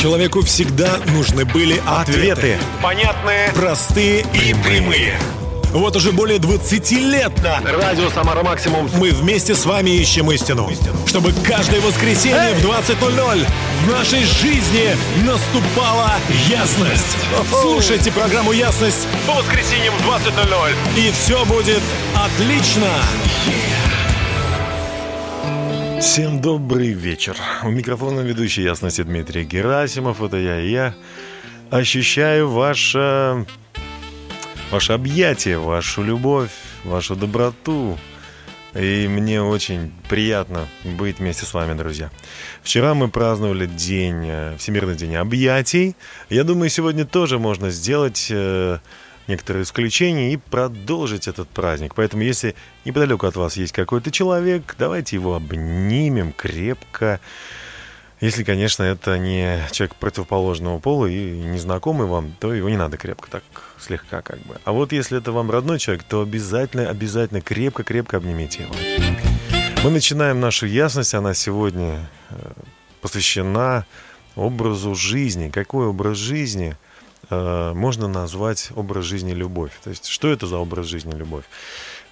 Человеку всегда нужны были ответы. Ответы. Понятные Простые и прямые. Вот уже более 20 лет на радио Самара Максимум. мы вместе с вами ищем истину. Чтобы каждое воскресенье в 20.00 в нашей жизни наступала ясность. Слушайте программу «Ясность» По воскресеньям в 20.00. и все будет отлично. Всем добрый вечер. У микрофона ведущий ясности Дмитрий Герасимов. Это я и я. Ощущаю ваше, ваше объятие, вашу любовь, вашу доброту. И мне очень приятно быть вместе с вами, друзья. Вчера мы праздновали день, э, Всемирный день объятий. Я думаю, сегодня тоже можно сделать э, некоторые исключения и продолжить этот праздник. Поэтому, если неподалеку от вас есть какой-то человек, давайте его обнимем крепко. Если, конечно, это не человек противоположного пола и незнакомый вам, то его не надо крепко, так слегка как бы. А вот если это вам родной человек, то обязательно, обязательно крепко-крепко обнимите его. Мы начинаем нашу ясность, она сегодня э, посвящена образу жизни. Какой образ жизни можно назвать образ жизни любовь? То есть, что это за образ жизни любовь?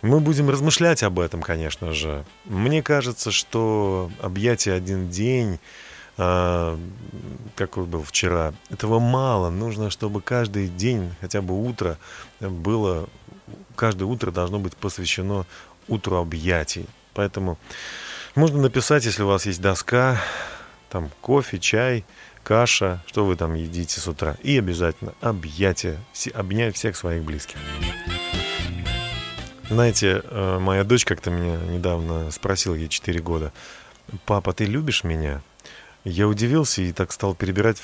Мы будем размышлять об этом, конечно же. Мне кажется, что объятие один день, а, какой был вчера, этого мало. Нужно, чтобы каждый день, хотя бы утро, было, каждое утро должно быть посвящено утру объятий. Поэтому можно написать, если у вас есть доска, там кофе, чай, каша, что вы там едите с утра. И обязательно объятия, обнять всех своих близких. Знаете, э, моя дочь как-то меня недавно спросила, ей 4 года, «Папа, ты любишь меня?» Я удивился и так стал перебирать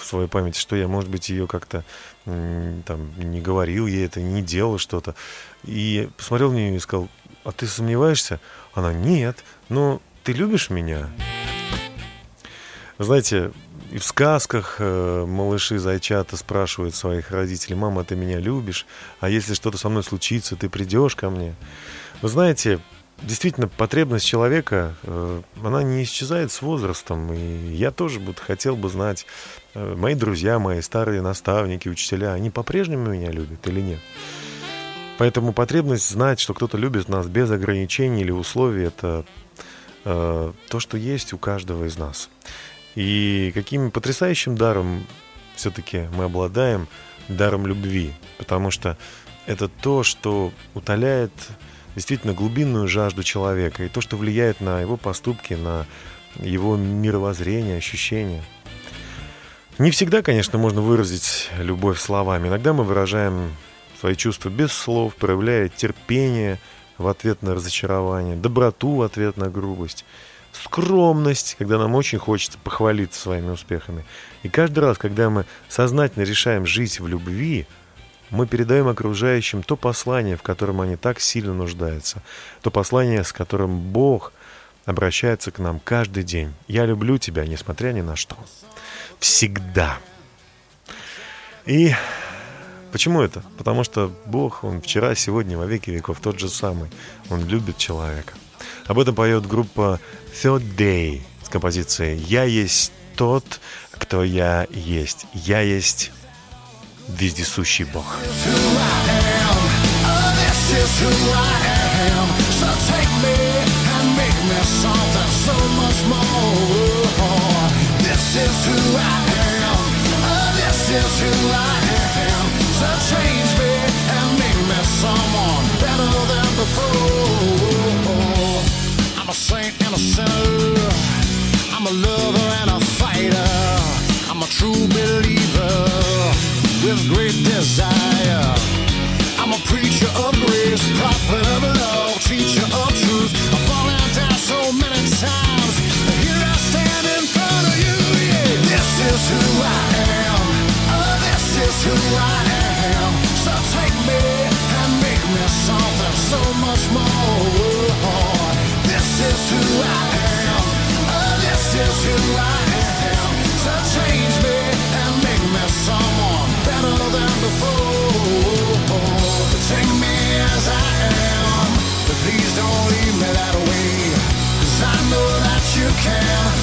в своей памяти, что я, может быть, ее как-то там не говорил ей это, не делал что-то. И посмотрел на нее и сказал, а ты сомневаешься? Она, нет, но ты любишь меня? Знаете, и в сказках э, малыши зайчата спрашивают своих родителей, мама, ты меня любишь? А если что-то со мной случится, ты придешь ко мне? Вы знаете, действительно, потребность человека, э, она не исчезает с возрастом. И я тоже бы хотел бы знать, э, мои друзья, мои старые наставники, учителя, они по-прежнему меня любят или нет? Поэтому потребность знать, что кто-то любит нас без ограничений или условий, это э, то, что есть у каждого из нас. И каким потрясающим даром все-таки мы обладаем, даром любви. Потому что это то, что утоляет действительно глубинную жажду человека и то, что влияет на его поступки, на его мировоззрение, ощущения. Не всегда, конечно, можно выразить любовь словами. Иногда мы выражаем свои чувства без слов, проявляя терпение в ответ на разочарование, доброту в ответ на грубость, скромность, когда нам очень хочется похвалиться своими успехами. И каждый раз, когда мы сознательно решаем жить в любви, мы передаем окружающим то послание, в котором они так сильно нуждаются, то послание, с которым Бог обращается к нам каждый день. Я люблю тебя, несмотря ни на что. Всегда. И почему это? Потому что Бог, Он вчера, сегодня, во веки веков тот же самый. Он любит человека. Об этом поет группа Third Day с композицией «Я есть тот, кто я есть. Я есть вездесущий Бог». This is who I am. Please don't leave me that way. 'Cause I know that you can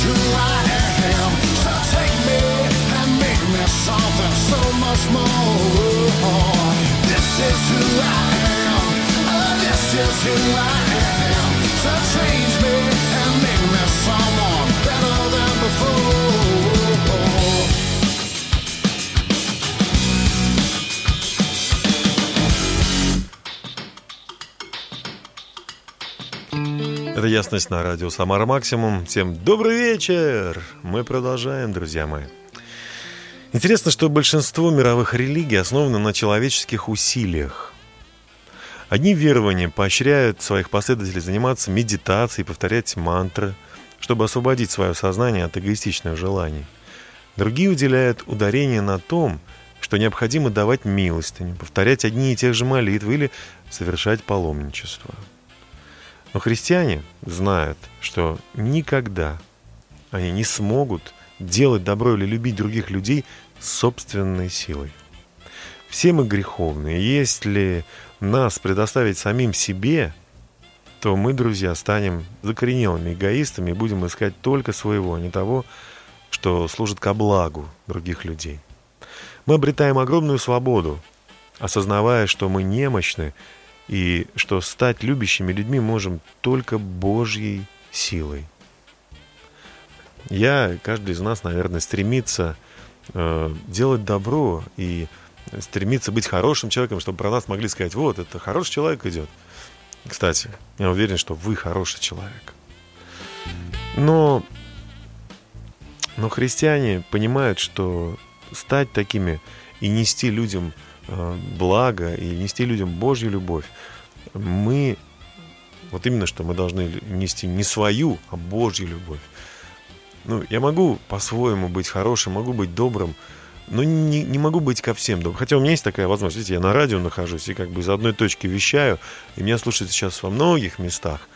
So take me and make me something so much more. This is who I am. Oh, this is who I am. So ясность на радио Самара Максимум. Всем добрый вечер! Мы продолжаем, друзья мои. Интересно, что большинство мировых религий основано на человеческих усилиях. Одни верования поощряют своих последователей заниматься медитацией, повторять мантры, чтобы освободить свое сознание от эгоистичных желаний. Другие уделяют ударение на том, что необходимо давать милостыню, повторять одни и те же молитвы или совершать паломничество. Но христиане знают, что никогда они не смогут делать добро или любить других людей собственной силой. Все мы греховные. Если нас предоставить самим себе, то мы, друзья, станем закоренелыми эгоистами и будем искать только своего, а не того, что служит ко благу других людей. Мы обретаем огромную свободу, осознавая, что мы немощны и что стать любящими людьми можем только Божьей силой. Я, каждый из нас, наверное, стремится э, делать добро и стремится быть хорошим человеком, чтобы про нас могли сказать, вот, это хороший человек идет. Кстати, я уверен, что вы хороший человек. Но, но христиане понимают, что стать такими и нести людям благо, и нести людям Божью любовь, мы, вот именно что мы должны нести не свою, а Божью любовь. Ну, я могу по-своему быть хорошим, могу быть добрым, но не, не могу быть ко всем добрым. Хотя у меня есть такая возможность. Видите, я на радио нахожусь и как бы из одной точки вещаю, и меня слушают сейчас во многих местах.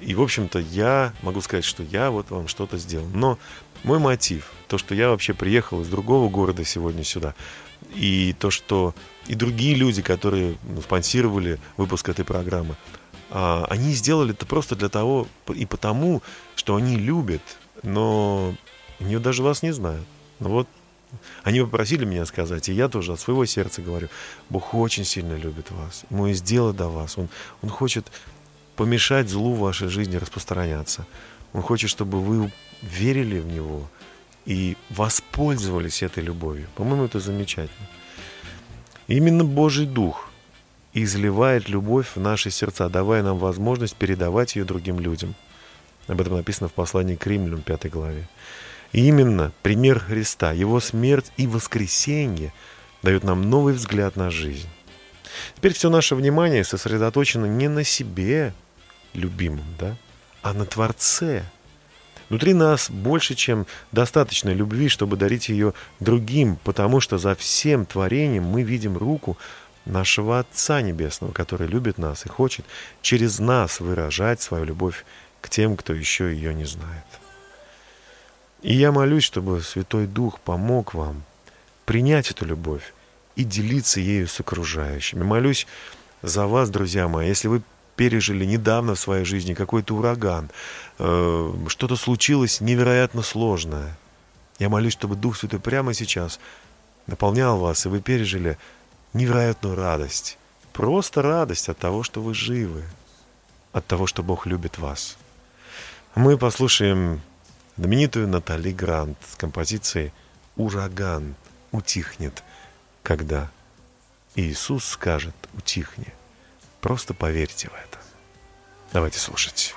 И, в общем-то, я могу сказать, что я вот вам что-то сделал. Но мой мотив, то, что я вообще приехал из другого города сегодня сюда, и то, что и другие люди, которые ну, спонсировали выпуск этой программы, а, они сделали это просто для того и потому, что они любят, но они даже вас не знают. Но вот они попросили меня сказать, и я тоже от своего сердца говорю, Бог очень сильно любит вас, ему есть дело до вас, он, он хочет помешать злу в вашей жизни распространяться. Он хочет, чтобы вы верили в Него и воспользовались этой любовью. По-моему, это замечательно. Именно Божий Дух изливает любовь в наши сердца, давая нам возможность передавать ее другим людям. Об этом написано в послании к Римлянам, 5 главе. И именно пример Христа, Его смерть и воскресенье дают нам новый взгляд на жизнь. Теперь все наше внимание сосредоточено не на себе, любимом, да, а на Творце. Внутри нас больше, чем достаточно любви, чтобы дарить ее другим, потому что за всем творением мы видим руку нашего Отца Небесного, который любит нас и хочет через нас выражать свою любовь к тем, кто еще ее не знает. И я молюсь, чтобы Святой Дух помог вам принять эту любовь и делиться ею с окружающими. Молюсь за вас, друзья мои, если вы пережили недавно в своей жизни какой-то ураган, э, что-то случилось невероятно сложное. Я молюсь, чтобы Дух Святой прямо сейчас наполнял вас, и вы пережили невероятную радость. Просто радость от того, что вы живы, от того, что Бог любит вас. Мы послушаем знаменитую Натали Грант с композицией «Ураган утихнет, когда Иисус скажет «утихни». Просто поверьте в это. Давайте слушать.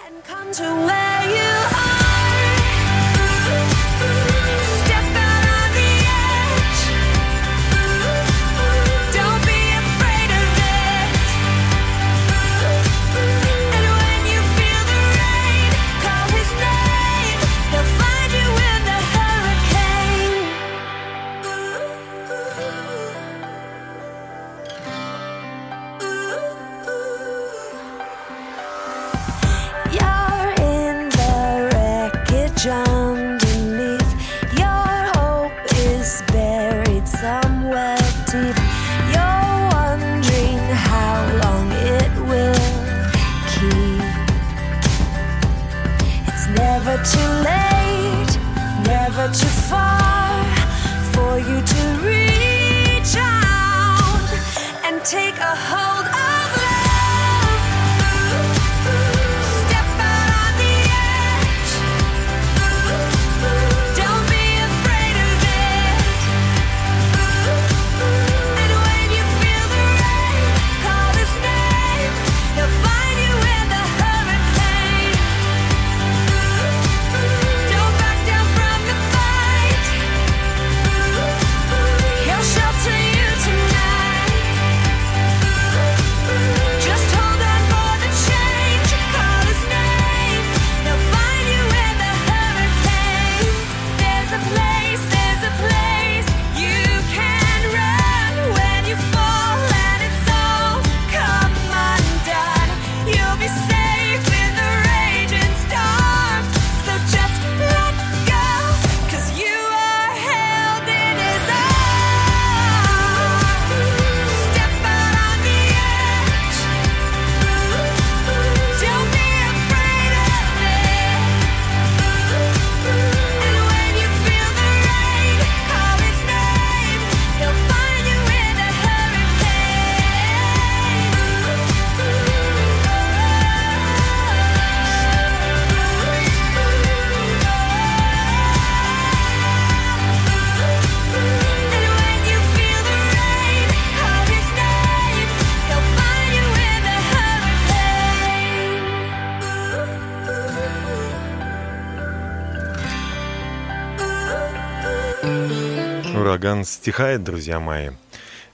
Ураган стихает, друзья мои.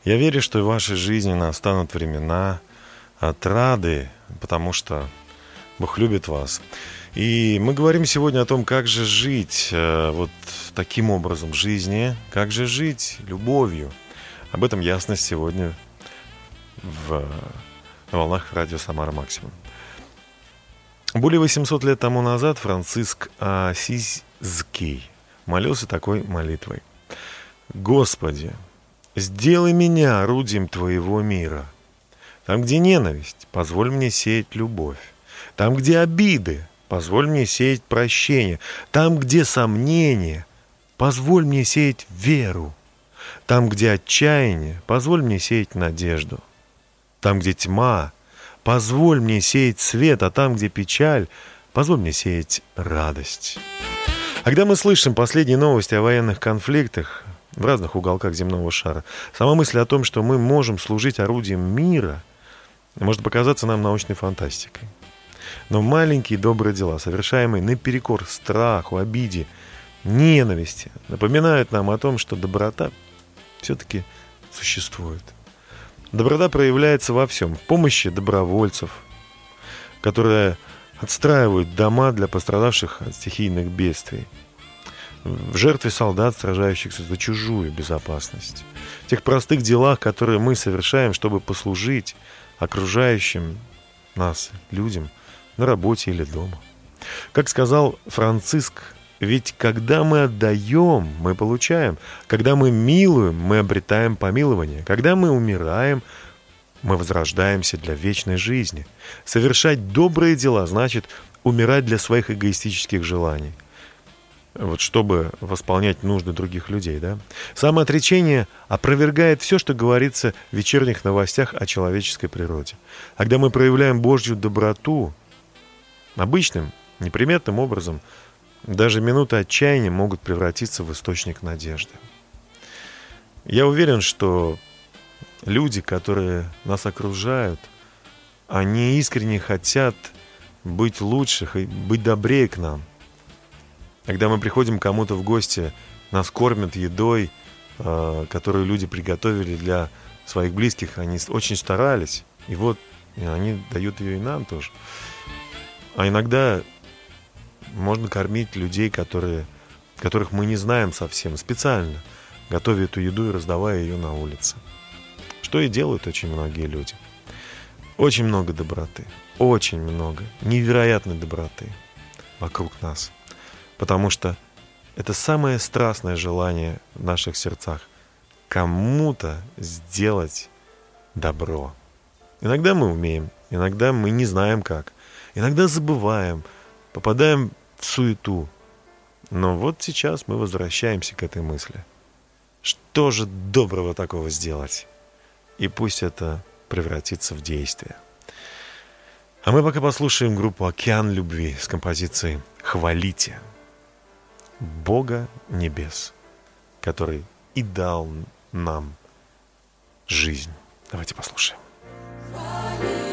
Я верю, что в вашей жизни настанут времена отрады, потому что Бог любит вас. И мы говорим сегодня о том, как же жить э, вот таким образом жизни, как же жить любовью. Об этом ясность сегодня в, на волнах радио «Самара Максимум». Более 800 лет тому назад Франциск Асизский молился такой молитвой. «Господи, сделай меня орудием Твоего мира. Там, где ненависть, позволь мне сеять любовь. Там, где обиды, позволь мне сеять прощение. Там, где сомнения, позволь мне сеять веру. Там, где отчаяние, позволь мне сеять надежду. Там, где тьма, позволь мне сеять свет, а там, где печаль, позволь мне сеять радость. Когда мы слышим последние новости о военных конфликтах в разных уголках земного шара, сама мысль о том, что мы можем служить орудием мира, может показаться нам научной фантастикой. Но маленькие добрые дела, совершаемые наперекор страху, обиде, ненависти, напоминают нам о том, что доброта все-таки существует. Доброта проявляется во всем. В помощи добровольцев, которые отстраивают дома для пострадавших от стихийных бедствий. В жертве солдат, сражающихся за чужую безопасность. В тех простых делах, которые мы совершаем, чтобы послужить окружающим нас людям на работе или дома. Как сказал Франциск, ведь когда мы отдаем, мы получаем. Когда мы милуем, мы обретаем помилование. Когда мы умираем, мы возрождаемся для вечной жизни. Совершать добрые дела значит умирать для своих эгоистических желаний. Вот чтобы восполнять нужды других людей, да? Самоотречение опровергает все, что говорится в вечерних новостях о человеческой природе. А когда мы проявляем Божью доброту, обычным, неприметным образом, даже минуты отчаяния могут превратиться в источник надежды. Я уверен, что люди, которые нас окружают, они искренне хотят быть лучше, быть добрее к нам. Когда мы приходим кому-то в гости, нас кормят едой, э, которую люди приготовили для своих близких, они очень старались, и вот они дают ее и нам тоже. А иногда можно кормить людей, которые, которых мы не знаем совсем, специально, готовя эту еду и раздавая ее на улице. Что и делают очень многие люди. Очень много доброты, очень много, невероятной доброты вокруг нас. Потому что это самое страстное желание в наших сердцах – кому-то сделать добро. Иногда мы умеем, иногда мы не знаем как, иногда забываем, попадаем в суету. Но вот сейчас мы возвращаемся к этой мысли. Что же доброго такого сделать? И пусть это превратится в действие. А мы пока послушаем группу «Океан любви» с композицией «Хвалите» Бога небес, который и дал нам жизнь. Давайте послушаем. Хвалите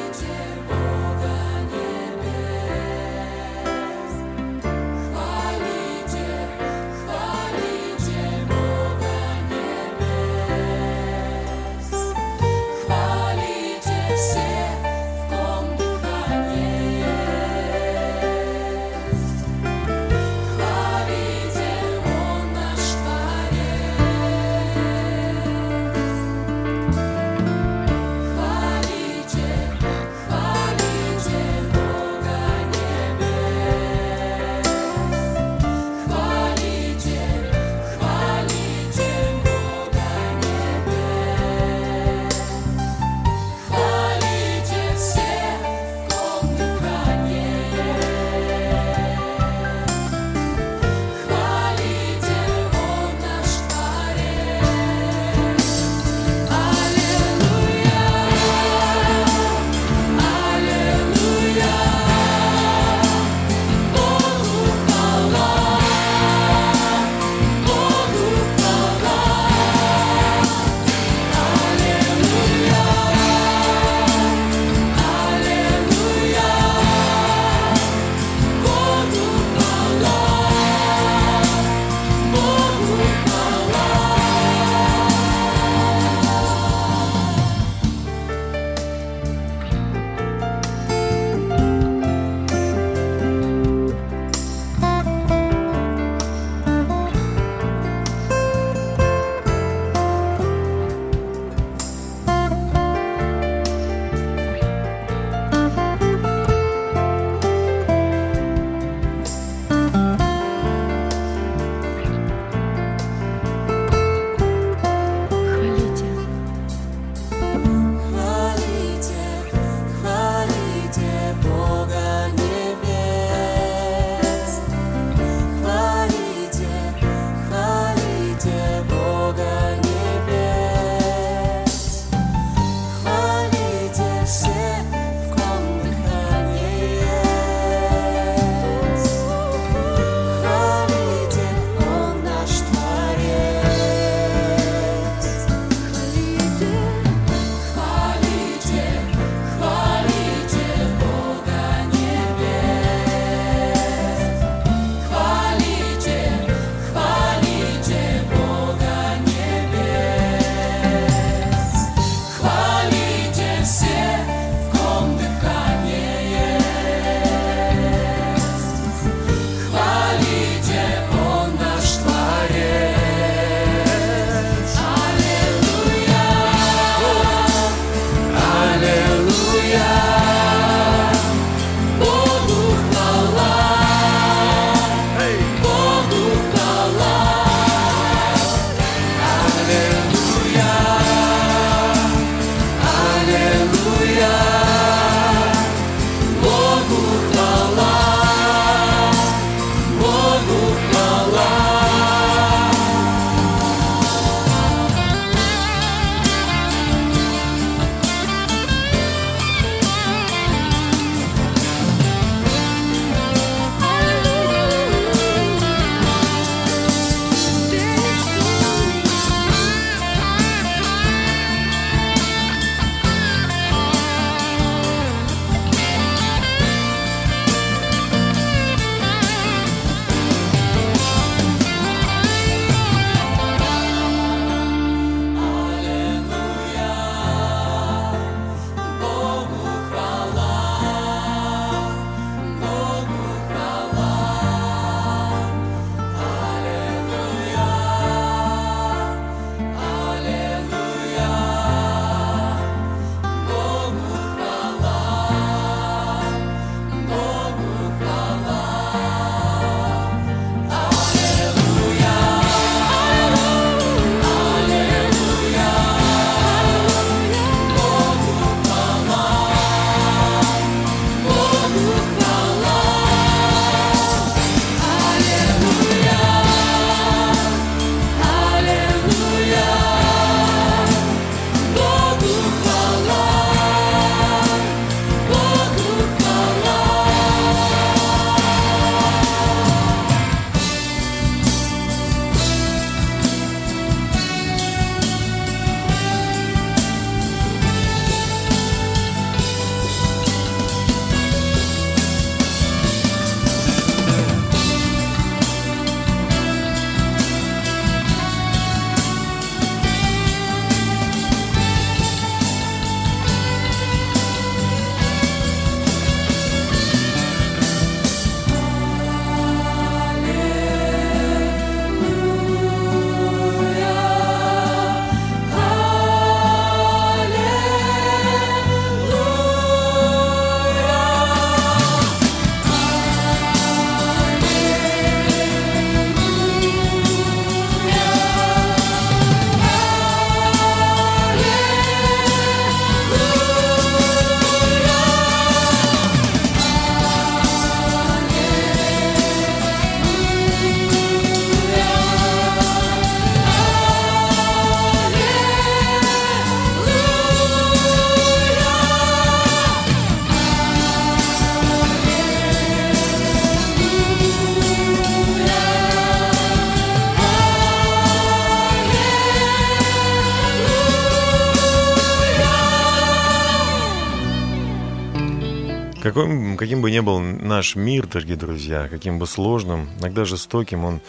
наш мир, дорогие друзья, каким бы сложным, иногда жестоким, он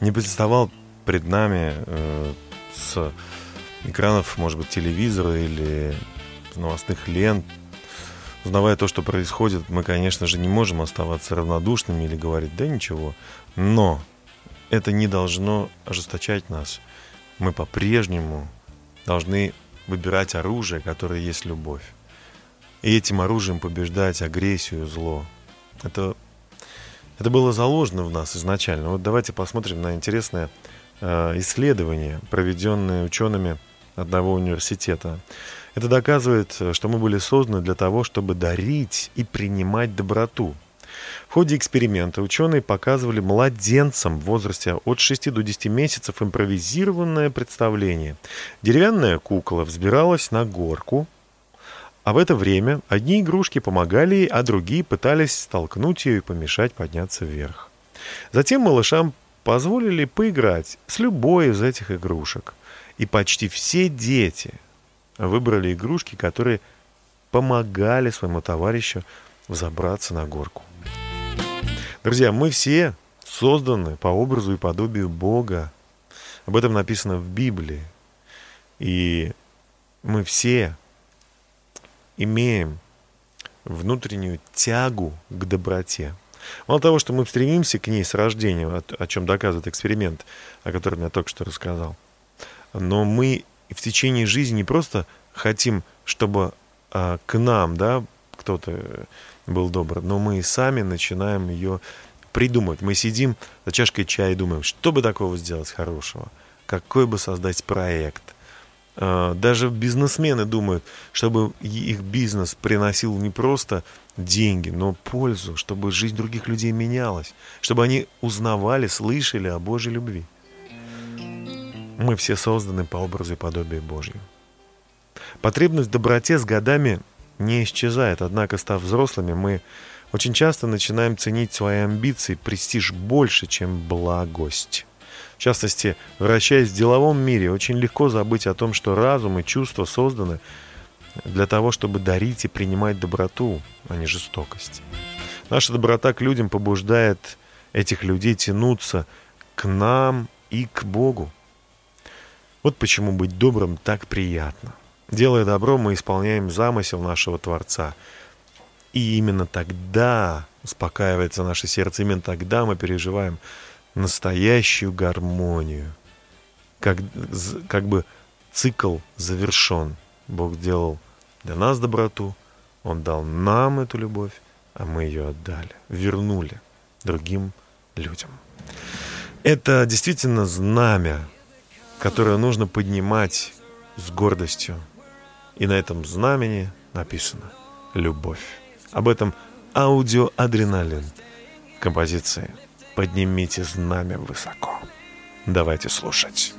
не представал пред нами э, с экранов, может быть, телевизора или новостных лент. Узнавая то, что происходит, мы, конечно же, не можем оставаться равнодушными или говорить, да ничего. Но это не должно ожесточать нас. Мы по-прежнему должны выбирать оружие, которое есть любовь. И этим оружием побеждать агрессию, зло. Это, это было заложено в нас изначально. Вот давайте посмотрим на интересное э, исследование, проведенное учеными одного университета. Это доказывает, э, что мы были созданы для того, чтобы дарить и принимать доброту. В ходе эксперимента ученые показывали младенцам в возрасте от 6 до 10 месяцев импровизированное представление. Деревянная кукла взбиралась на горку, а в это время одни игрушки помогали ей, а другие пытались столкнуть ее и помешать подняться вверх. Затем малышам позволили поиграть с любой из этих игрушек. И почти все дети выбрали игрушки, которые помогали своему товарищу взобраться на горку. Друзья, мы все созданы по образу и подобию Бога. Об этом написано в Библии. И мы все имеем внутреннюю тягу к доброте. Мало того, что мы стремимся к ней с рождения, о, о чем доказывает эксперимент, о котором я только что рассказал, но мы в течение жизни не просто хотим, чтобы а, к нам, да, кто-то был добр, но мы сами начинаем ее придумывать. Мы сидим за чашкой чая и думаем, что бы такого сделать хорошего, какой бы создать проект. А, Даже бизнесмены думают, чтобы их бизнес приносил не просто деньги, но пользу, чтобы жизнь других людей менялась, чтобы они узнавали, слышали о Божьей любви. Мы все созданы по образу и подобию Божьему. Потребность в доброте с годами не исчезает, однако, став взрослыми, мы очень часто начинаем ценить свои амбиции, престиж больше, чем благость. В частности, вращаясь в деловом мире, очень легко забыть о том, что разум и чувства созданы для того, чтобы дарить и принимать доброту, а не жестокость. Наша доброта к людям побуждает этих людей тянуться к нам и к Богу. Вот почему быть добрым так приятно. Делая добро, мы исполняем замысел нашего Творца. И именно тогда успокаивается наше сердце, именно тогда мы переживаем настоящую гармонию. Как, как бы цикл завершен. Бог сделал для нас доброту, Он дал нам эту любовь, а мы ее отдали, вернули другим людям. Это действительно знамя, которое нужно поднимать с гордостью. И на этом знамени написано «Любовь». Об этом аудиоадреналин композиции «Поднимите знамя высоко». Давайте слушать.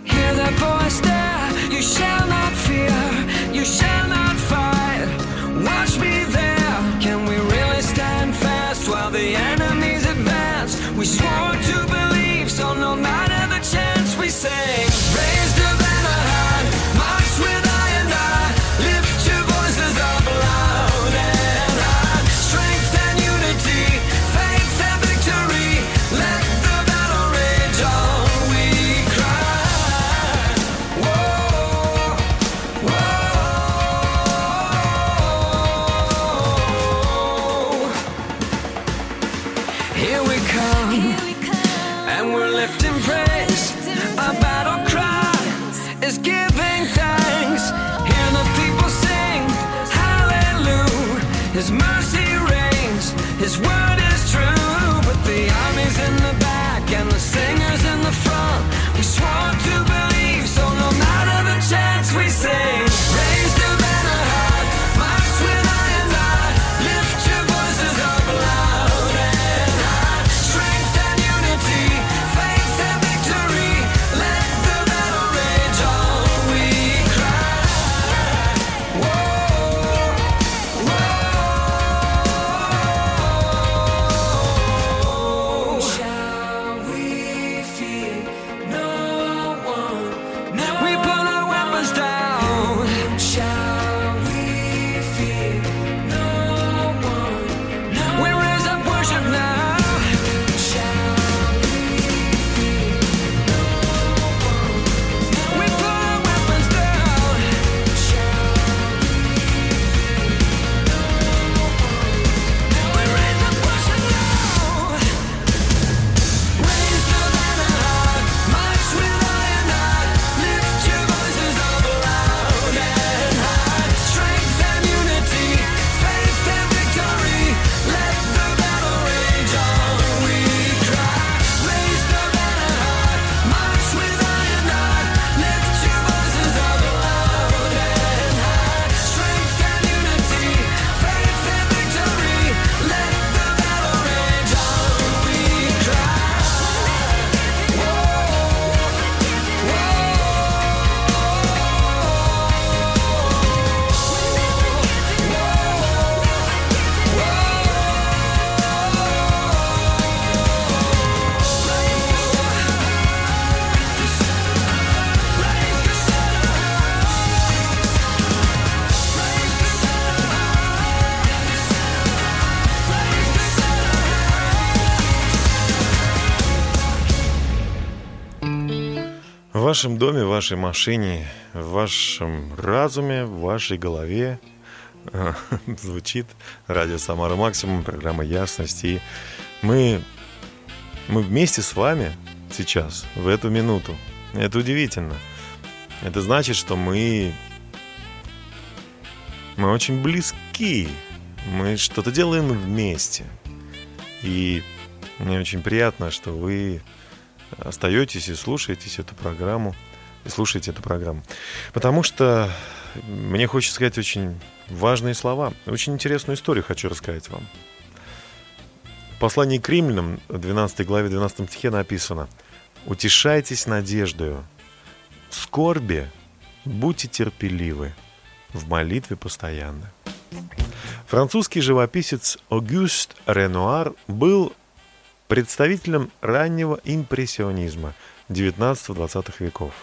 His mercy reigns, His вашем доме, в вашей машине, в вашем разуме, в вашей голове э, звучит радио Самара Максимум, программа Ясность. И мы, мы вместе с вами сейчас, в эту минуту. Это удивительно. Это значит, что мы, мы очень близки. Мы что-то делаем вместе. И мне очень приятно, что вы остаетесь и слушаетесь эту программу, и слушаете эту программу. Потому что мне хочется сказать очень важные слова. Очень интересную историю хочу рассказать вам. В послании к римлянам, 12 главе, 12 стихе написано «Утешайтесь надеждою, в скорби будьте терпеливы, в молитве постоянны». Французский живописец Огюст Ренуар был представителем раннего импрессионизма 19-20 веков.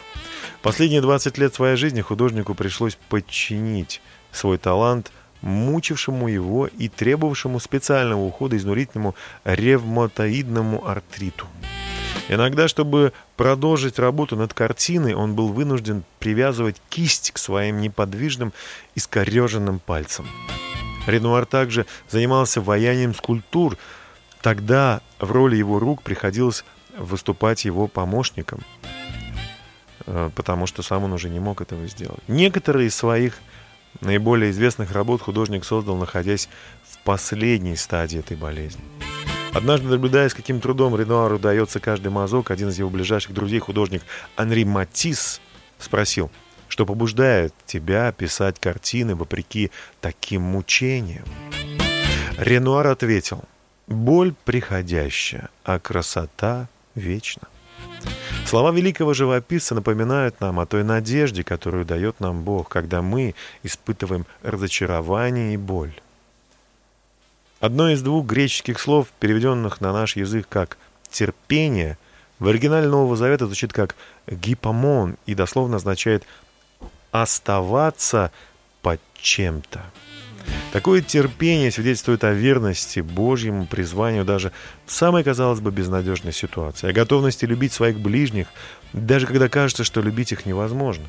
Последние 20 лет своей жизни художнику пришлось подчинить свой талант мучившему его и требовавшему специального ухода изнурительному ревматоидному артриту. Иногда, чтобы продолжить работу над картиной, он был вынужден привязывать кисть к своим неподвижным искореженным пальцам. Ренуар также занимался ваянием скульптур. Тогда в роли его рук приходилось выступать его помощником, э, потому что сам он уже не мог этого сделать. Некоторые из своих наиболее известных работ художник создал, находясь в последней стадии этой болезни. Однажды, наблюдая, с каким трудом Ренуару удается каждый мазок, один из его ближайших друзей, художник Анри Матисс, спросил, что побуждает тебя писать картины вопреки таким мучениям. Ренуар ответил, боль приходящая, а красота вечна. Слова великого живописца напоминают нам о той надежде, которую дает нам Бог, когда мы испытываем разочарование и боль. Одно из двух греческих слов, переведенных на наш язык как «терпение», в оригинале Нового Завета звучит как «гипомон» и дословно означает «оставаться под чем-то». Такое терпение свидетельствует о верности Божьему призванию даже в самой, казалось бы, безнадежной ситуации, о готовности любить своих ближних, даже когда кажется, что любить их невозможно.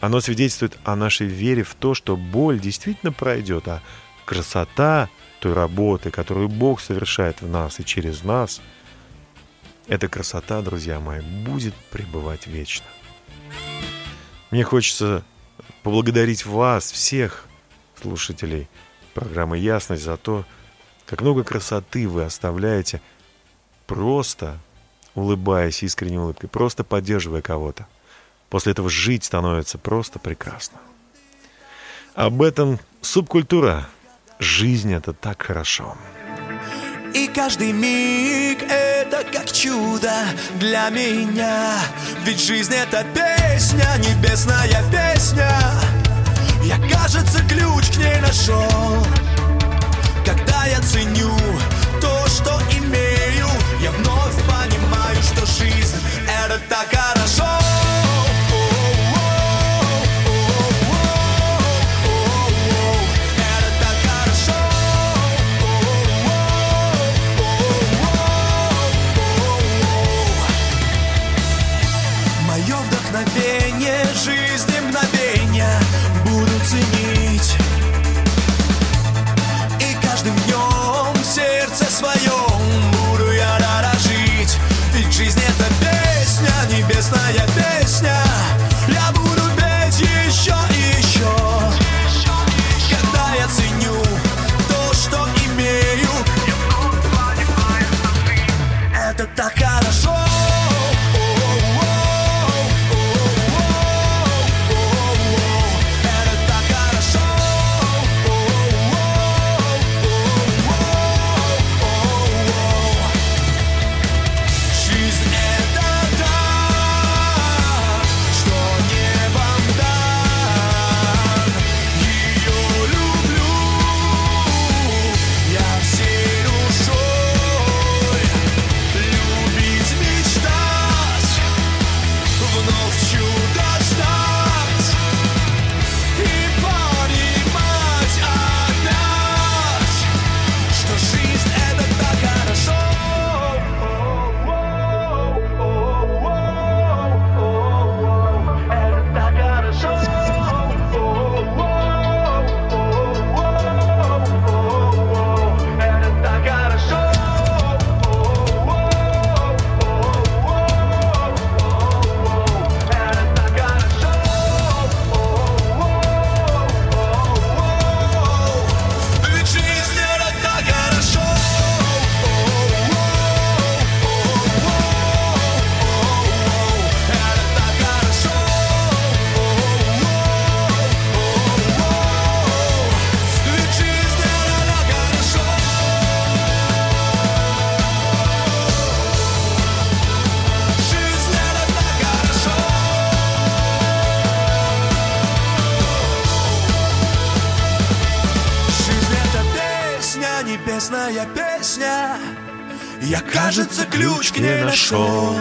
Оно свидетельствует о нашей вере в то, что боль действительно пройдет, а красота той работы, которую Бог совершает в нас и через нас, эта красота, друзья мои, будет пребывать вечно. Мне хочется поблагодарить вас, всех слушателей программы «Ясность» за то, как много красоты вы оставляете, просто улыбаясь искренней улыбкой, просто поддерживая кого-то. После этого жить становится просто прекрасно. Об этом субкультура. Жизнь — это так хорошо. И каждый миг это как чудо для меня Ведь жизнь это песня, небесная песня Я, кажется, ключ к ней нашел. Когда я ценю Кажется, ключ к ней нашел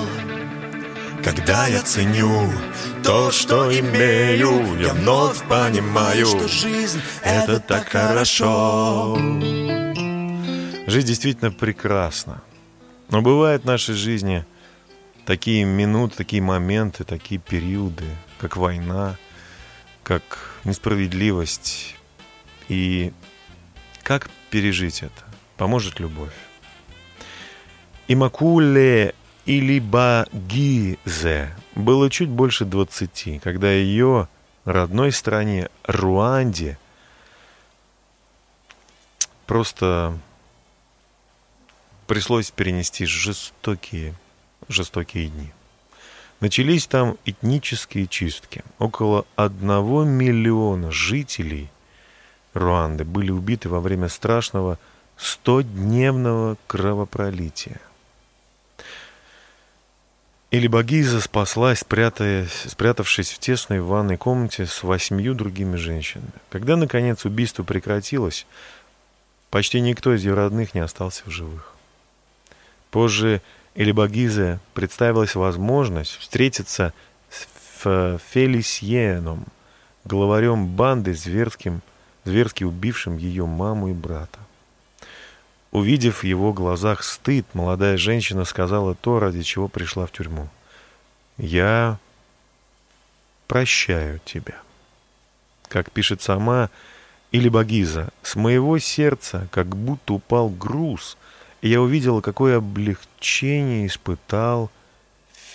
Когда я ценю то, что имею Я вновь понимаю, что жизнь — это так хорошо Жизнь действительно прекрасна. Но бывают в нашей жизни такие минуты, такие моменты, такие периоды, как война, как несправедливость. И как пережить это? Поможет любовь. Имакуле или Багизе было чуть больше 20, когда ее родной стране Руанде просто пришлось перенести жестокие, жестокие дни. Начались там этнические чистки. Около одного миллиона жителей Руанды были убиты во время страшного 100-дневного кровопролития. Или Багиза спаслась, спрятаясь, спрятавшись в тесной ванной комнате с восьмью другими женщинами. Когда, наконец, убийство прекратилось, почти никто из ее родных не остался в живых. Позже Элибагизе представилась возможность встретиться с Ф- Фелисьеном, главарем банды, зверским, зверски убившим ее маму и брата. Увидев в его глазах стыд, молодая женщина сказала то, ради чего пришла в тюрьму. «Я прощаю тебя». Как пишет сама или Багиза, с моего сердца как будто упал груз, и я увидела, какое облегчение испытал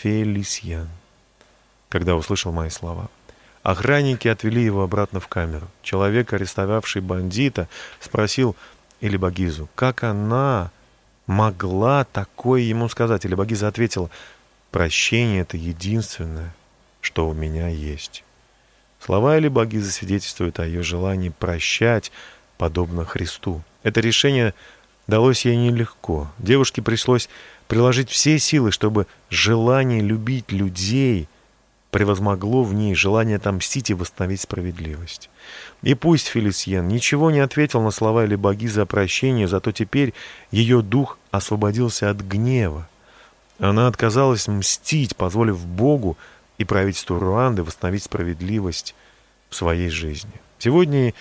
Фелисьян, когда услышал мои слова. Охранники отвели его обратно в камеру. Человек, арестовавший бандита, спросил или Багизу, как она могла такое ему сказать. Или Багиза ответила, прощение — это единственное, что у меня есть. Слова или Багизы свидетельствуют о ее желании прощать, подобно Христу. Это решение далось ей нелегко. Девушке пришлось приложить все силы, чтобы желание любить людей превозмогло в ней желание отомстить и восстановить справедливость. И пусть Фелисьен ничего не ответил на слова или Багизы о прощении, зато теперь ее дух освободился от гнева. Она отказалась мстить, позволив Богу и правительству Руанды восстановить справедливость в своей жизни. Сегодня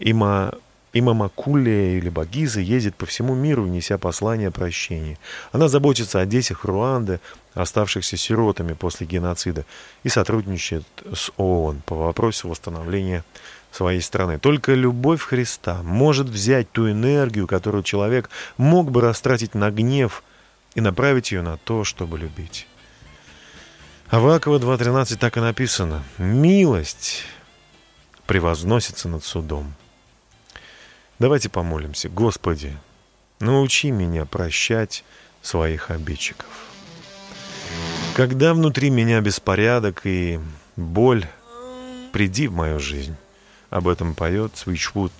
има, имама Кулия или Багиза ездит по всему миру, неся послание о прощении. Она заботится о детях Руанды, оставшихся сиротами после геноцида, и сотрудничает с ООН по вопросу восстановления своей страны. Только любовь Христа может взять ту энергию, которую человек мог бы растратить на гнев, и направить ее на то, чтобы любить. Авакова 2.13 так и написано. «Милость превозносится над судом». Давайте помолимся. Господи, научи меня прощать своих обидчиков. Когда внутри меня беспорядок и боль, приди в мою жизнь. Об этом поет Свичвуд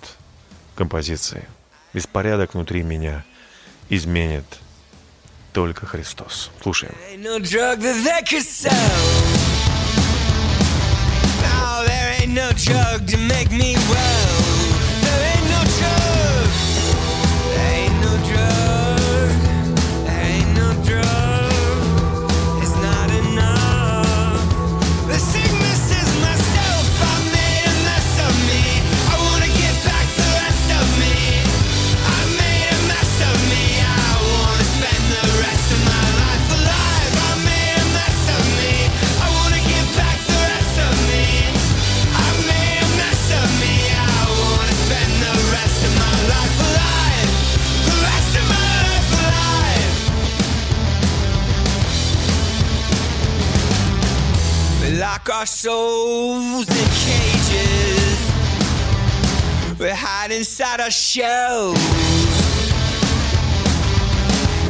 композиции. Беспорядок внутри меня изменит только Христос. Слушаем. No drug to make me well. Souls in cages. We hide inside our shells.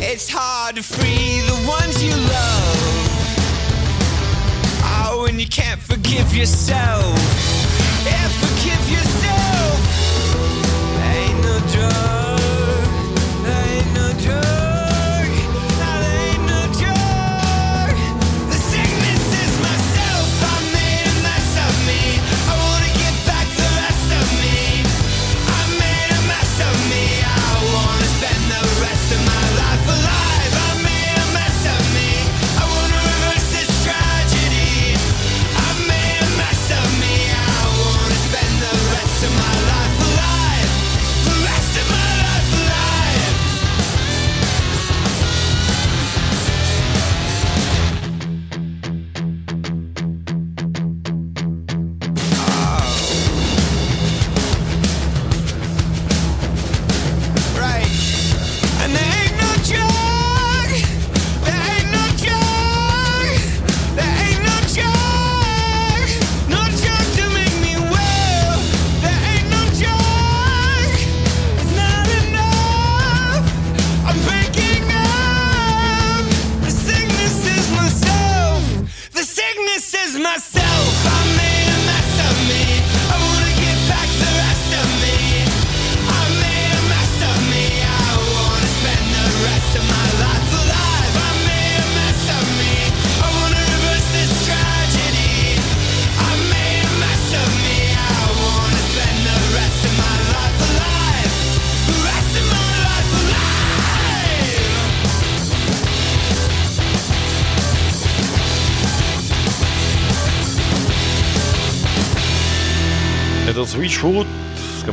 It's hard to free the ones you love. Oh, when you can't forgive yourself. Yeah, forgive yourself. Ain't no drug.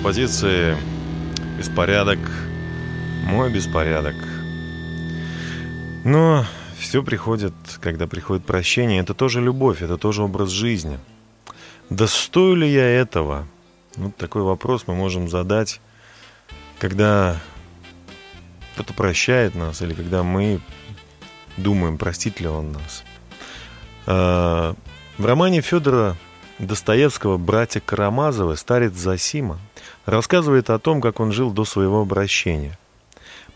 С композицией «Беспорядок, мой беспорядок». Но все приходит, когда приходит прощение. Это тоже любовь, это тоже образ жизни. Да стою ли я этого? Ну, такой вопрос мы можем задать, когда кто-то прощает нас или когда мы думаем, простит ли он нас. А, В романе Федора Достоевского «Братья Карамазовы» старец Засима рассказывает о том, как он жил до своего обращения.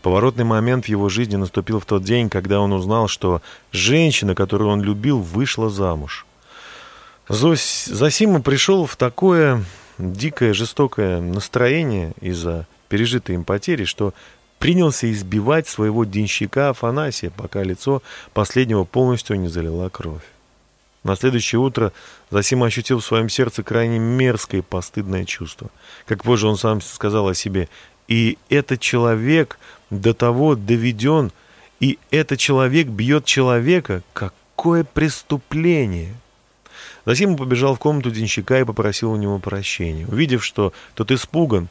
Поворотный момент в его жизни наступил в тот день, когда он узнал, что женщина, которую он любил, вышла замуж. Зос... Засима пришел в такое дикое, жестокое настроение из-за пережитой им потери, что принялся избивать своего денщика Афанасия, пока лицо последнего полностью не залила кровь. На следующее утро Засима ощутил в своем сердце крайне мерзкое и постыдное чувство. Как позже он сам сказал о себе, «И этот человек до того доведен, и этот человек бьет человека. Какое преступление!» Засима побежал в комнату денщика и попросил у него прощения. Увидев, что тот испуган,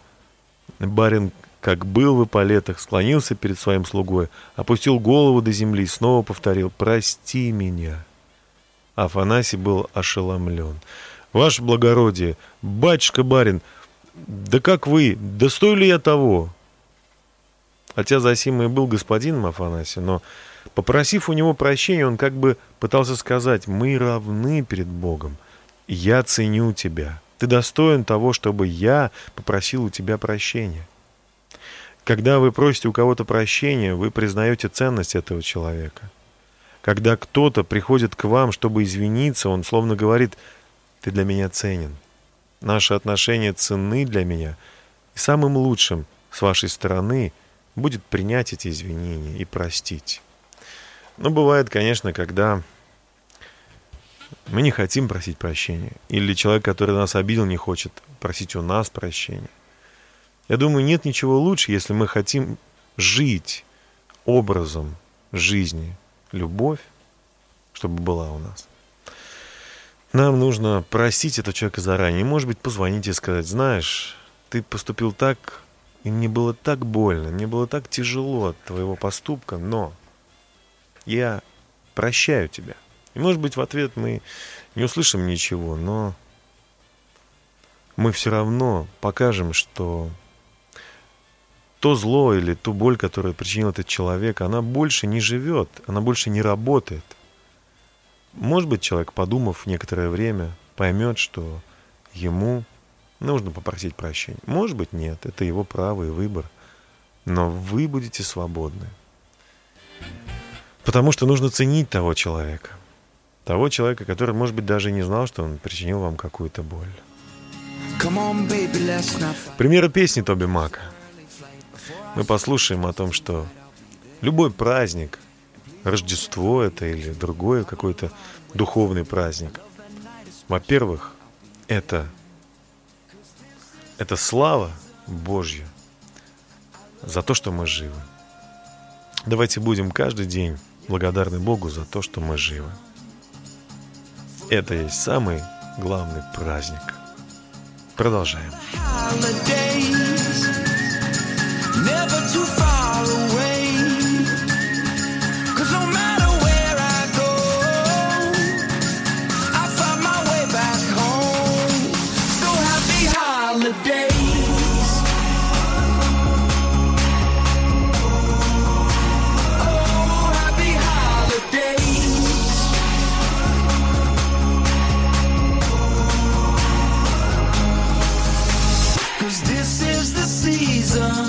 барин, как был в эполетах, склонился перед своим слугой, опустил голову до земли и снова повторил «Прости меня». Афанасий был ошеломлен. «Ваше благородие, батюшка-барин, да как вы, да ли я того?» Хотя Засима и был господином Афанасия, но, попросив у него прощения, он как бы пытался сказать «Мы равны перед Богом, я ценю тебя, ты достоин того, чтобы я попросил у тебя прощения». Когда вы просите у кого-то прощения, вы признаете ценность этого человека. Когда кто-то приходит к вам, чтобы извиниться, он словно говорит «ты для меня ценен». Наши отношения ценны для меня, и самым лучшим с вашей стороны будет принять эти извинения и простить. Но бывает, конечно, когда мы не хотим просить прощения, или человек, который нас обидел, не хочет просить у нас прощения. Я думаю, нет ничего лучше, если мы хотим жить образом жизни, любовь, чтобы была у нас. Нам нужно простить этого человека заранее. Может быть, позвонить и сказать, знаешь, ты поступил так, и мне было так больно, мне было так тяжело от твоего поступка, но я прощаю тебя. И, может быть, в ответ мы не услышим ничего, но мы все равно покажем, что то зло или ту боль, которую причинил этот человек, она больше не живет, она больше не работает. Может быть, человек, подумав некоторое время, поймет, что ему нужно попросить прощения. Может быть, нет, это его право и выбор. Но вы будете свободны. Потому что нужно ценить того человека. Того человека, который, может быть, даже не знал, что он причинил вам какую-то боль. On, baby. Примеры песни Тоби Мака. Мы послушаем о том, что любой праздник, Рождество это или другой какой-то духовный праздник, во-первых, это, это слава Божья за то, что мы живы. Давайте будем каждый день благодарны Богу за то, что мы живы. Это есть самый главный праздник. Продолжаем. holidays, reason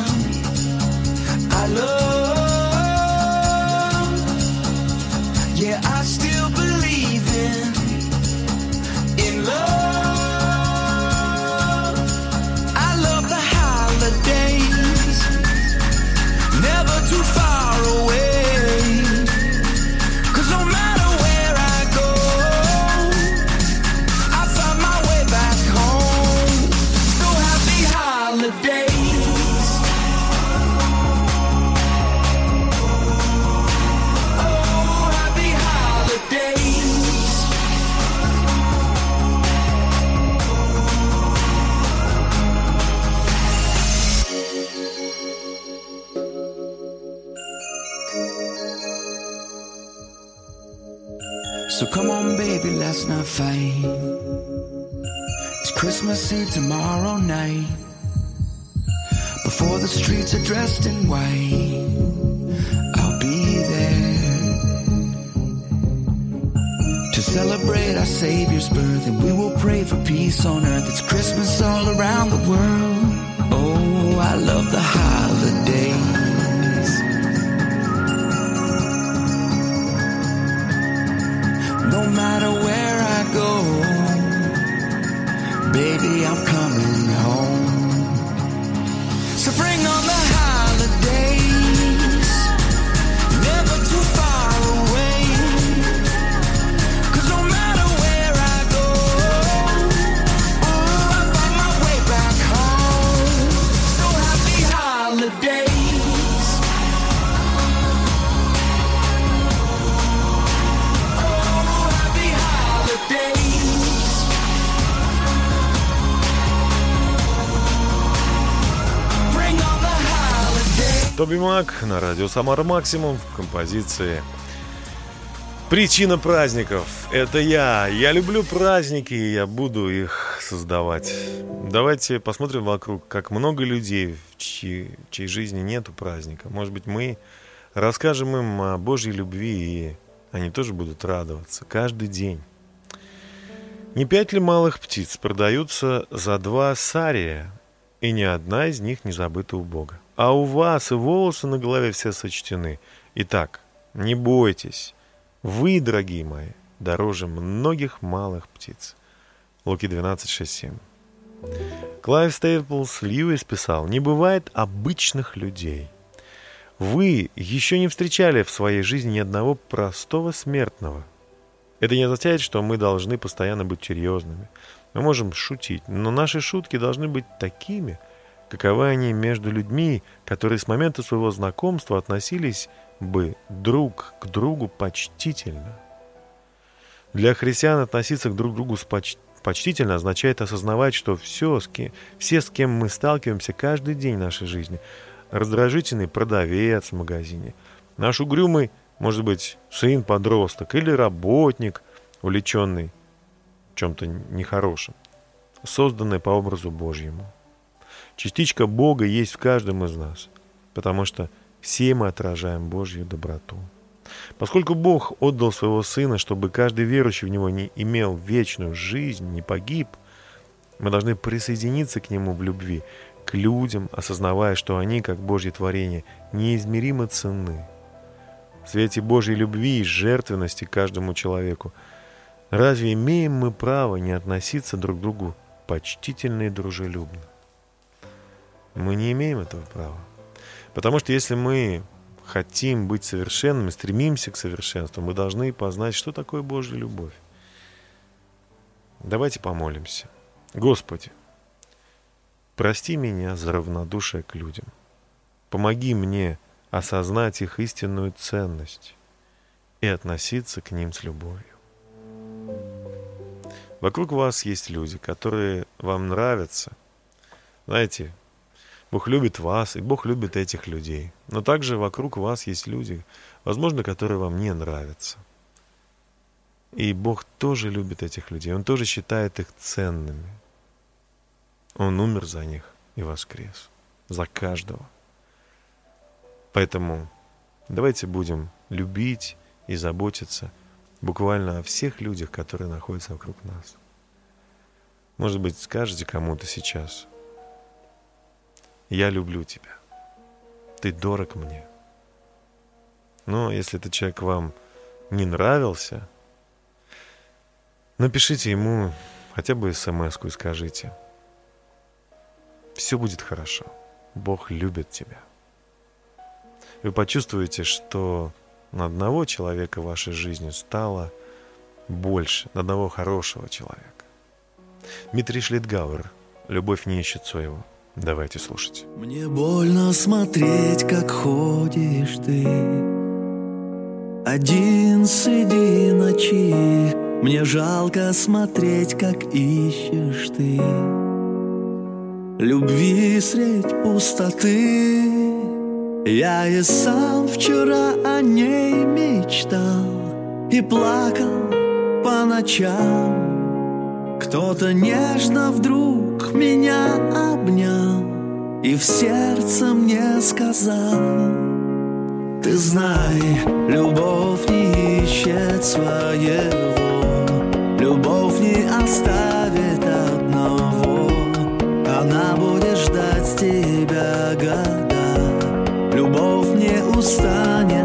Тоби Мак на радио Самара Максимум в композиции Причина праздников – это я. Я люблю праздники, и я буду их создавать. Давайте посмотрим вокруг, как много людей, в чьи- чьей жизни нету праздника. Может быть, мы расскажем им о Божьей любви, и они тоже будут радоваться каждый день. Не пять ли малых птиц продаются за два сария, и ни одна из них не забыта у Бога? А у вас волосы на голове все сочтены. Итак, не бойтесь. Вы, дорогие мои, дороже многих малых птиц. Луки 12, 6, 7. Клайв Стейплс Льюис писал, «Не бывает обычных людей. Вы еще не встречали в своей жизни ни одного простого смертного. Это не означает, что мы должны постоянно быть серьезными. Мы можем шутить, но наши шутки должны быть такими, каковы они между людьми, которые с момента своего знакомства относились бы друг к другу почтительно. Для христиан относиться к друг другу с поч- почтительно означает осознавать, что все, с кем, все, с кем мы сталкиваемся каждый день нашей жизни, раздражительный продавец в магазине, наш угрюмый, может быть, сын-подросток или работник, увлеченный чем-то нехорошим, созданный по образу Божьему. Частичка Бога есть в каждом из нас, потому что все мы отражаем Божью доброту. Поскольку Бог отдал своего Сына, чтобы каждый верующий в Него не имел вечную жизнь, не погиб, мы должны присоединиться к Нему в любви, к людям, осознавая, что они, как Божье творение, неизмеримо ценны. В свете Божьей любви и жертвенности каждому человеку, разве имеем мы право не относиться друг к другу почтительно и дружелюбно? Мы не имеем этого права. Потому что если мы хотим быть совершенными, стремимся к совершенству, мы должны познать, что такое Божья любовь. Давайте помолимся. Господи, прости меня за равнодушие к людям. Помоги мне осознать их истинную ценность и относиться к ним с любовью. Вокруг вас есть люди, которые вам нравятся. Знаете, Бог любит вас, и Бог любит этих людей. Но также вокруг вас есть люди, возможно, которые вам не нравятся. И Бог тоже любит этих людей. Он тоже считает их ценными. Он умер за них и воскрес. За каждого. Поэтому давайте будем любить и заботиться буквально о всех людях, которые находятся вокруг нас. Может быть, скажете кому-то сейчас, я люблю тебя, ты дорог мне. Но если этот человек вам не нравился, напишите ему хотя бы смс и скажите, все будет хорошо, Бог любит тебя. Вы почувствуете, что на одного человека в вашей жизни стало больше, на одного хорошего человека. Дмитрий Шлитгауэр «Любовь не ищет своего». Давайте слушать. Мне больно смотреть, как ходишь ты. Один среди ночи. Мне жалко смотреть, как ищешь ты. Любви средь пустоты. Я и сам вчера о ней мечтал И плакал ночам. Кто-то нежно вдруг меня обнял И в сердце мне сказал Ты знай, любовь не ищет своего Любовь не оставит одного Она будет ждать тебя года Любовь не устанет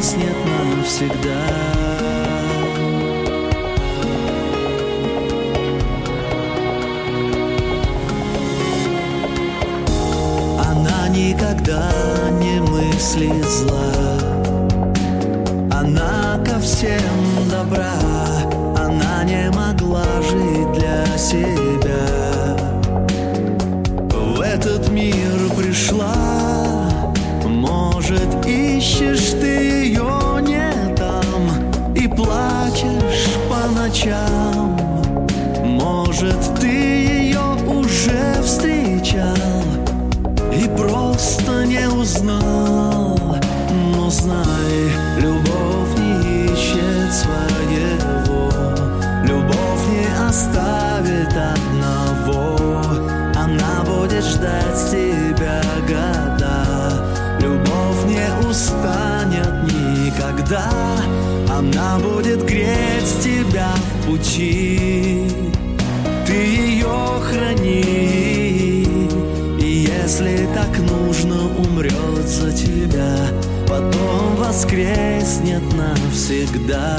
Воскреснет навсегда. Никогда не мыслит зла. Она ко всем добра. Она не могла жить для себя. В этот мир пришла. Может, ищешь пути. Ты ее храни и если так нужно, умрет за тебя. Потом воскреснет навсегда.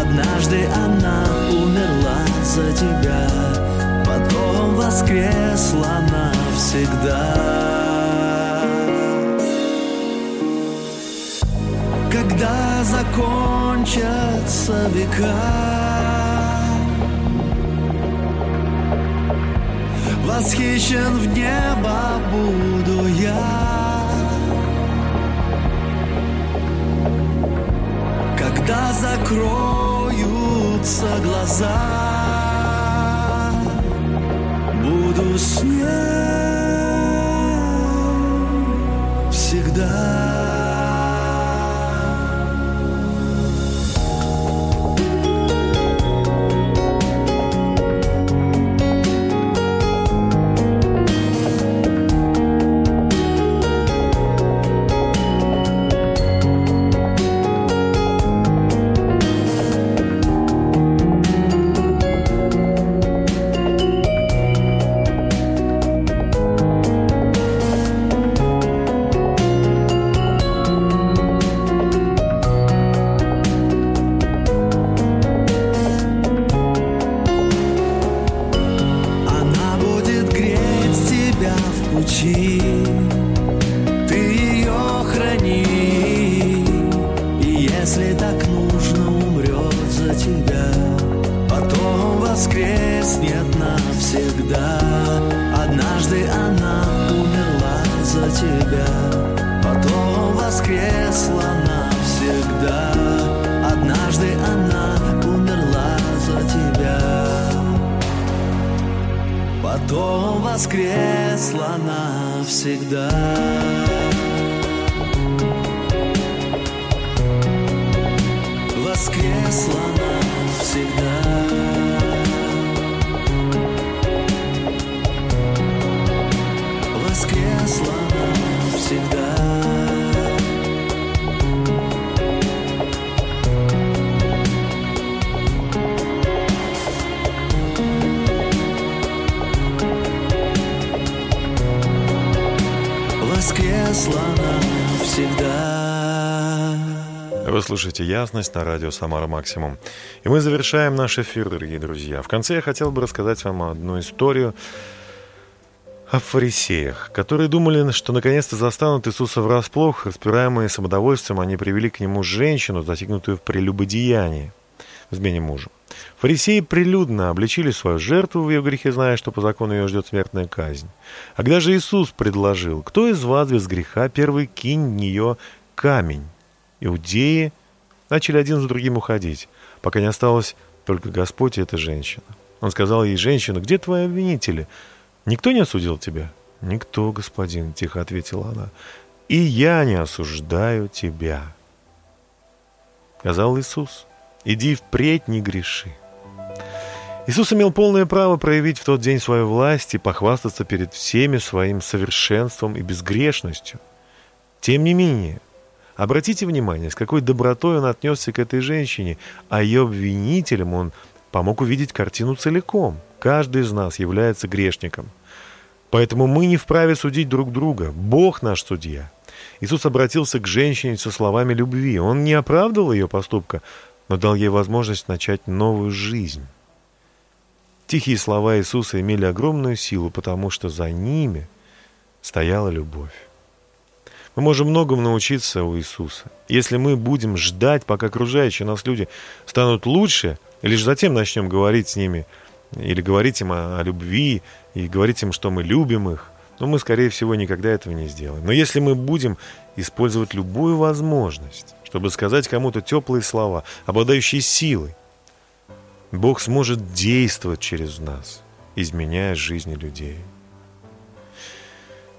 Однажды она умерла за тебя. Потом воскресла навсегда. Когда закончатся века Восхищен в небо буду я. Когда закроются глаза Буду с ней всегда пути Ты ее храни И если так нужно, умрет за тебя Потом воскреснет навсегда. Однажды она умерла за тебя Потом воскресла навсегда Потом воскресла навсегда Воскресла навсегда слушаете «Ясность» на радио «Самара Максимум». И мы завершаем наш эфир, дорогие друзья. В конце я хотел бы рассказать вам одну историю о фарисеях, которые думали, что наконец-то застанут Иисуса врасплох. Распираемые самодовольствием, они привели к нему женщину, застигнутую в прелюбодеянии, в измене мужа. Фарисеи прилюдно обличили свою жертву в ее грехе, зная, что по закону ее ждет смертная казнь. А когда же Иисус предложил, кто из вас без греха, первый кинь в нее камень? Иудеи начали один за другим уходить, пока не осталось только Господь и эта женщина. Он сказал ей, женщина, где твои обвинители? Никто не осудил тебя? Никто, господин, тихо ответила она. И я не осуждаю тебя. Сказал Иисус, иди впредь не греши. Иисус имел полное право проявить в тот день свою власть и похвастаться перед всеми своим совершенством и безгрешностью. Тем не менее, обратите внимание, с какой добротой он отнесся к этой женщине, а ее обвинителям он помог увидеть картину целиком. Каждый из нас является грешником. Поэтому мы не вправе судить друг друга. Бог наш судья. Иисус обратился к женщине со словами любви. Он не оправдывал ее поступка, но дал ей возможность начать новую жизнь. Тихие слова Иисуса имели огромную силу, потому что за ними стояла любовь. Мы можем многому научиться у Иисуса. Если мы будем ждать, пока окружающие нас люди станут лучше, лишь затем начнем говорить с ними, или говорить им о, о любви, и говорить им, что мы любим их, но мы, скорее всего, никогда этого не сделаем. Но если мы будем использовать любую возможность, чтобы сказать кому-то теплые слова, обладающие силой, Бог сможет действовать через нас, изменяя жизни людей.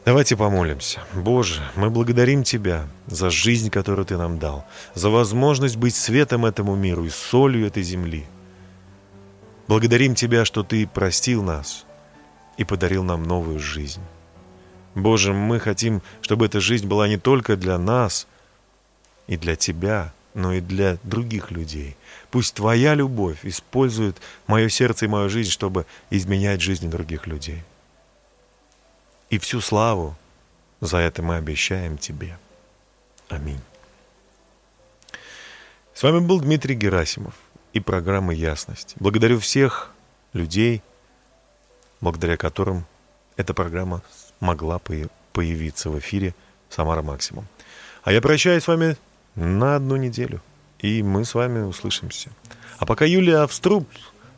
Давайте помолимся. Боже, мы благодарим Тебя за жизнь, которую Ты нам дал, за возможность быть светом этому миру и солью этой земли. Благодарим Тебя, что Ты простил нас и подарил нам новую жизнь. Боже, мы хотим, чтобы эта жизнь была не только для нас и для Тебя, но и для других людей. Пусть Твоя любовь использует мое сердце и мою жизнь, чтобы изменять жизни других людей. И всю славу за это мы обещаем Тебе. Аминь. С вами был Дмитрий Герасимов и программа «Ясность». Благодарю всех людей, благодаря которым эта программа могла появиться в эфире «Самара Максимум». А я прощаюсь с вами на одну неделю, и мы с вами услышимся. А пока Юлия Авструб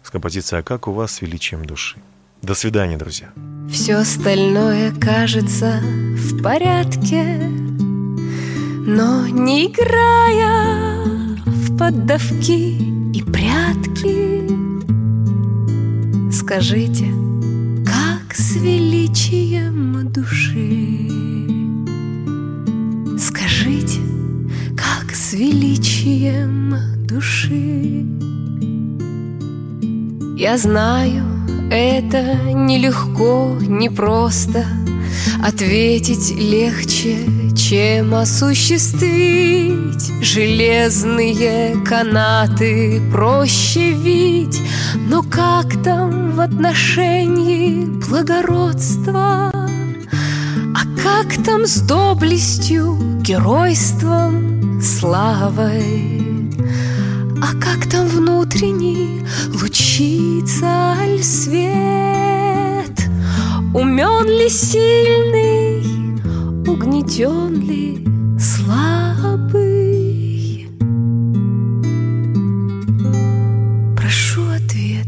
с композицией «А как у вас с величием души». До свидания, друзья. Все остальное кажется в порядке, но не играя в поддавки и прятки. Скажите, как с величием души? Скажите, как с величием души? Я знаю, это нелегко, непросто Ответить легче, чем осуществить Железные канаты проще видеть Но как там в отношении благородства? А как там с доблестью, геройством, славой? А как там внутренний лучится аль свет? Умен ли сильный, угнетен ли слабый? Прошу ответ.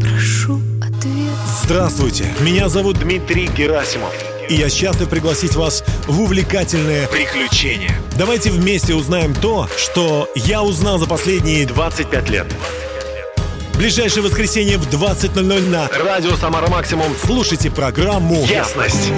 Прошу ответ. Здравствуйте, меня зовут Дмитрий Герасимов. И я счастлив пригласить вас в увлекательное Приключения. Давайте вместе узнаем то, что я узнал за последние 25 лет. ближайшее воскресенье в 20.00 на Радио Самара Максимум. Слушайте программу Ясность.